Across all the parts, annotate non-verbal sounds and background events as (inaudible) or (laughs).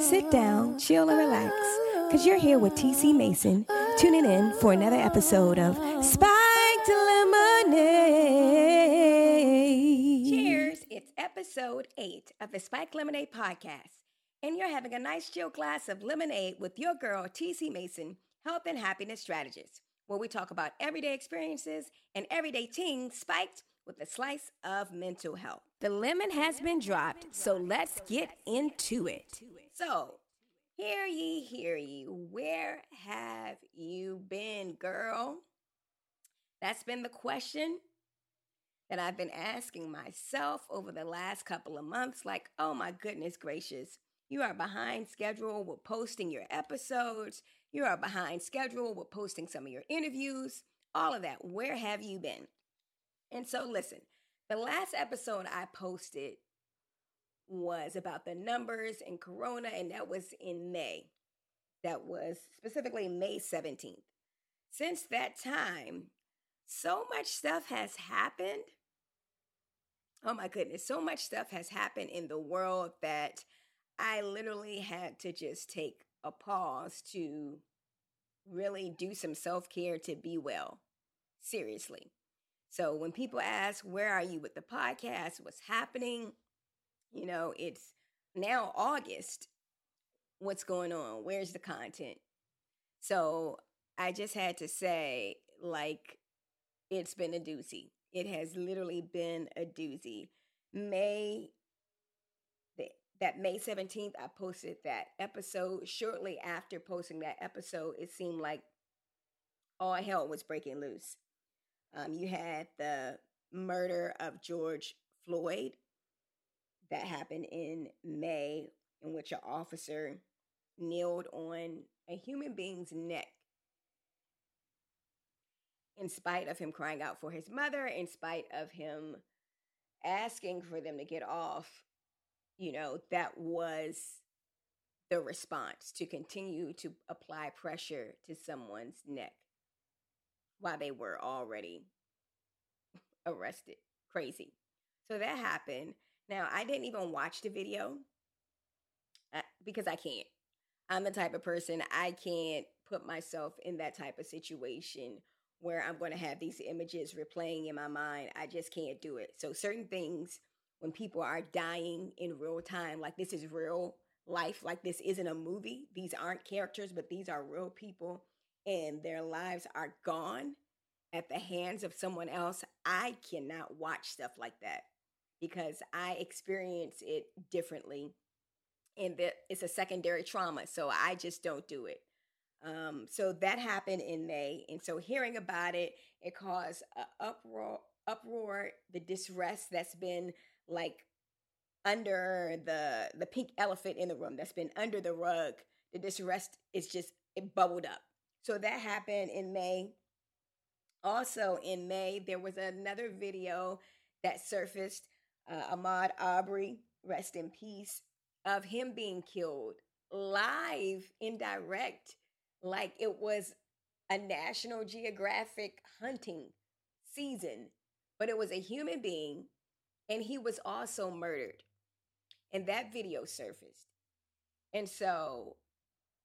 Sit down, chill, and relax, because you're here with TC Mason, tuning in for another episode of Spiked Lemonade. Cheers! It's episode eight of the Spiked Lemonade podcast, and you're having a nice chill glass of lemonade with your girl, TC Mason, health and happiness strategist, where we talk about everyday experiences and everyday things spiked with a slice of mental health. The lemon has been dropped, so let's get into it. So, hear ye, hear ye, where have you been, girl? That's been the question that I've been asking myself over the last couple of months. Like, oh my goodness gracious, you are behind schedule with posting your episodes, you are behind schedule with posting some of your interviews, all of that. Where have you been? And so, listen, the last episode I posted was about the numbers and Corona, and that was in May. That was specifically May 17th. Since that time, so much stuff has happened. Oh my goodness, so much stuff has happened in the world that I literally had to just take a pause to really do some self care to be well. Seriously. So when people ask, where are you with the podcast? What's happening? You know, it's now August. What's going on? Where's the content? So I just had to say, like, it's been a doozy. It has literally been a doozy. May that May 17th, I posted that episode. Shortly after posting that episode, it seemed like all hell was breaking loose. Um, you had the murder of George Floyd that happened in May, in which an officer kneeled on a human being's neck in spite of him crying out for his mother, in spite of him asking for them to get off, you know, that was the response to continue to apply pressure to someone's neck while they were already arrested. Crazy. So that happened. Now, I didn't even watch the video uh, because I can't. I'm the type of person I can't put myself in that type of situation where I'm going to have these images replaying in my mind. I just can't do it. So, certain things, when people are dying in real time, like this is real life, like this isn't a movie, these aren't characters, but these are real people, and their lives are gone at the hands of someone else, I cannot watch stuff like that because I experience it differently. And that it's a secondary trauma. So I just don't do it. Um, so that happened in May. And so hearing about it, it caused an uproar, uproar, the distress that's been like under the the pink elephant in the room that's been under the rug. The distress is just it bubbled up. So that happened in May. Also in May, there was another video that surfaced. Uh, Ahmaud Arbery, rest in peace, of him being killed live indirect, like it was a National Geographic hunting season, but it was a human being, and he was also murdered. And that video surfaced. And so,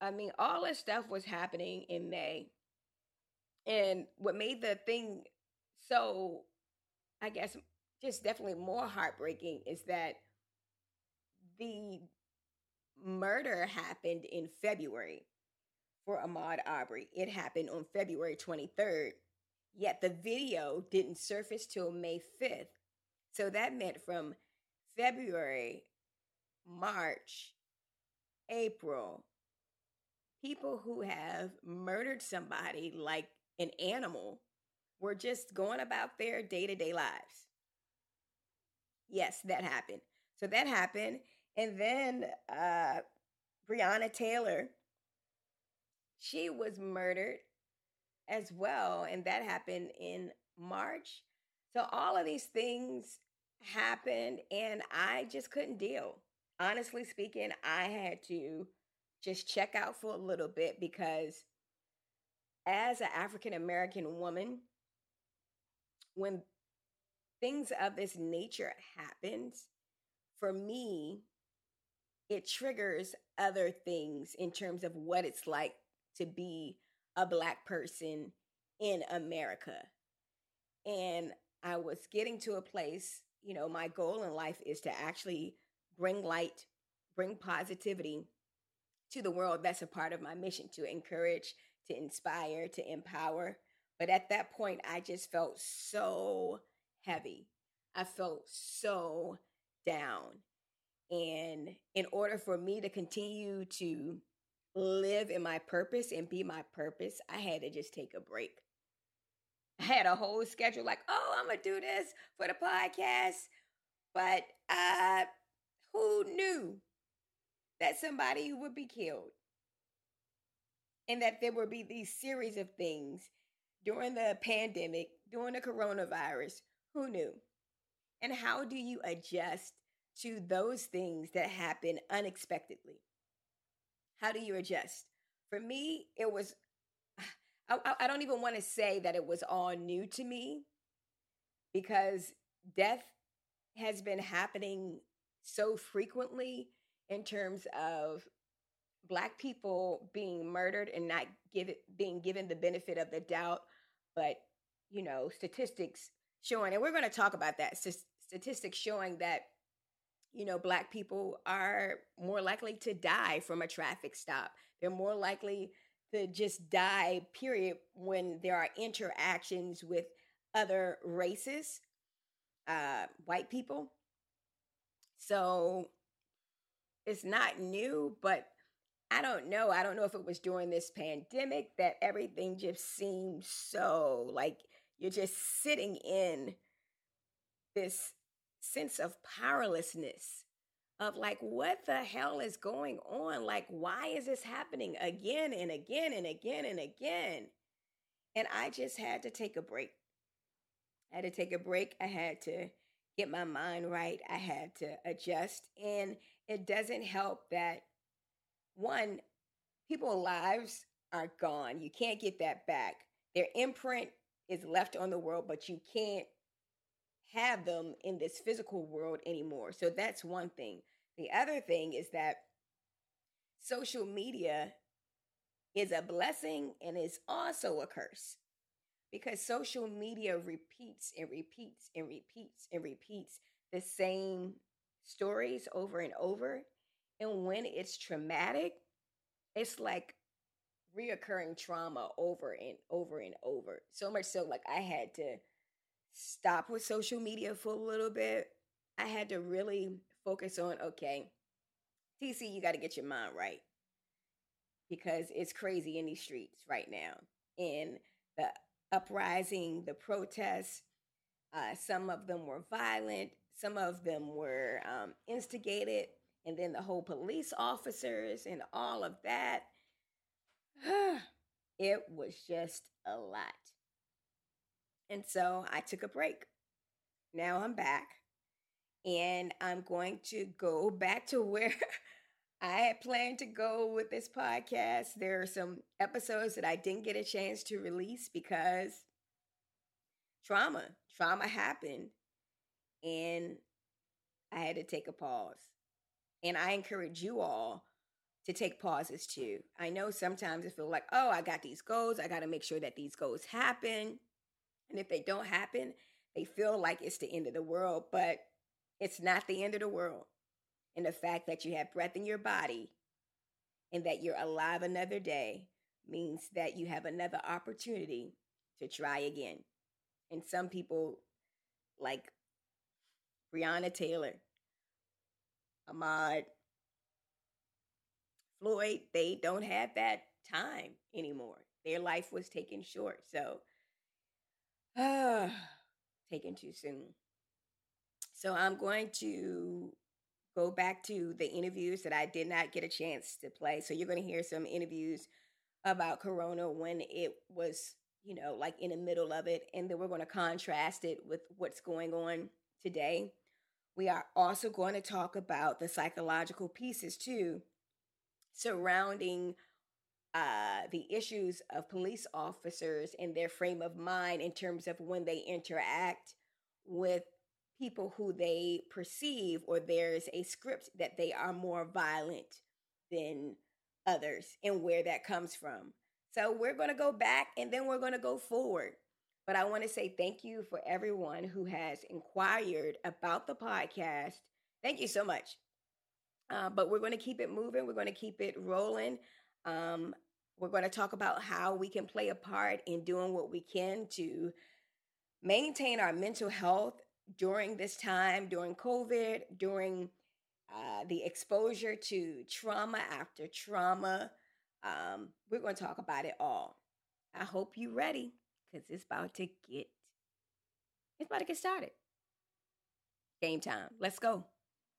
I mean, all this stuff was happening in May. And what made the thing so, I guess, just definitely more heartbreaking is that the murder happened in February for Ahmaud Arbery. It happened on February 23rd, yet the video didn't surface till May 5th. So that meant from February, March, April, people who have murdered somebody like an animal were just going about their day to day lives. Yes, that happened. So that happened. And then uh, Breonna Taylor, she was murdered as well. And that happened in March. So all of these things happened, and I just couldn't deal. Honestly speaking, I had to just check out for a little bit because as an African American woman, when things of this nature happens, for me, it triggers other things in terms of what it's like to be a black person in America. And I was getting to a place, you know, my goal in life is to actually bring light, bring positivity to the world. That's a part of my mission to encourage, to inspire, to empower. But at that point, I just felt so heavy. I felt so down. And in order for me to continue to live in my purpose and be my purpose, I had to just take a break. I had a whole schedule like, oh, I'm going to do this for the podcast. But uh, who knew that somebody would be killed? And that there would be these series of things during the pandemic, during the coronavirus. Who knew? And how do you adjust to those things that happen unexpectedly? How do you adjust? For me, it was, (sighs) I, I don't even want to say that it was all new to me because death has been happening so frequently in terms of black people being murdered and not give it, being given the benefit of the doubt but you know statistics showing and we're going to talk about that statistics showing that you know, black people are more likely to die from a traffic stop. They're more likely to just die, period, when there are interactions with other races, uh, white people. So it's not new, but I don't know. I don't know if it was during this pandemic that everything just seemed so like you're just sitting in this sense of powerlessness of like what the hell is going on? Like why is this happening again and again and again and again? And i just had to take a break. I had to take a break. I had to get my mind right. I had to adjust. And it doesn't help that one people's lives are gone you can't get that back their imprint is left on the world but you can't have them in this physical world anymore. So that's one thing. The other thing is that social media is a blessing and is also a curse because social media repeats and repeats and repeats and repeats the same stories over and over. And when it's traumatic, it's like reoccurring trauma over and over and over. So much so, like I had to stop with social media for a little bit. I had to really focus on okay, TC, you got to get your mind right because it's crazy in these streets right now. And the uprising, the protests, uh, some of them were violent, some of them were um, instigated, and then the whole police officers and all of that. (sighs) it was just a lot. And so I took a break. Now I'm back and I'm going to go back to where (laughs) I had planned to go with this podcast. There are some episodes that I didn't get a chance to release because trauma, trauma happened and I had to take a pause. And I encourage you all to take pauses too. I know sometimes it feels like, oh, I got these goals. I got to make sure that these goals happen. And if they don't happen, they feel like it's the end of the world, but it's not the end of the world. And the fact that you have breath in your body and that you're alive another day means that you have another opportunity to try again. And some people, like Breonna Taylor, Ahmaud, Floyd, they don't have that time anymore. Their life was taken short. So (sighs) taken too soon. So I'm going to go back to the interviews that I did not get a chance to play. So you're going to hear some interviews about Corona when it was, you know, like in the middle of it. And then we're going to contrast it with what's going on today. We are also going to talk about the psychological pieces too surrounding uh, the issues of police officers and their frame of mind in terms of when they interact with people who they perceive or there's a script that they are more violent than others and where that comes from. So we're going to go back and then we're going to go forward. But I want to say thank you for everyone who has inquired about the podcast. Thank you so much. Uh, but we're going to keep it moving. We're going to keep it rolling. Um, we're going to talk about how we can play a part in doing what we can to maintain our mental health during this time, during COVID, during uh, the exposure to trauma after trauma. Um, we're going to talk about it all. I hope you're ready because it's about to get it's about to get started. Game time. Let's go.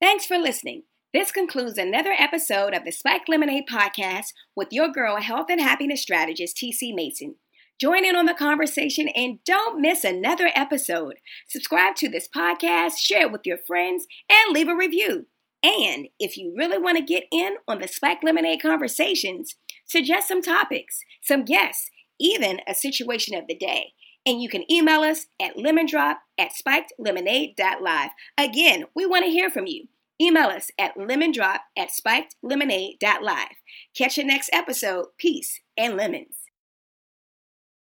Thanks for listening. This concludes another episode of the Spike Lemonade podcast with your girl, health and happiness strategist, TC Mason. Join in on the conversation and don't miss another episode. Subscribe to this podcast, share it with your friends, and leave a review. And if you really want to get in on the Spike Lemonade conversations, suggest some topics, some guests, even a situation of the day. And you can email us at lemondrop at spikedlemonade.live. Again, we want to hear from you. Email us at lemondrop at spikedlemonade.live. Catch you next episode. Peace and lemons.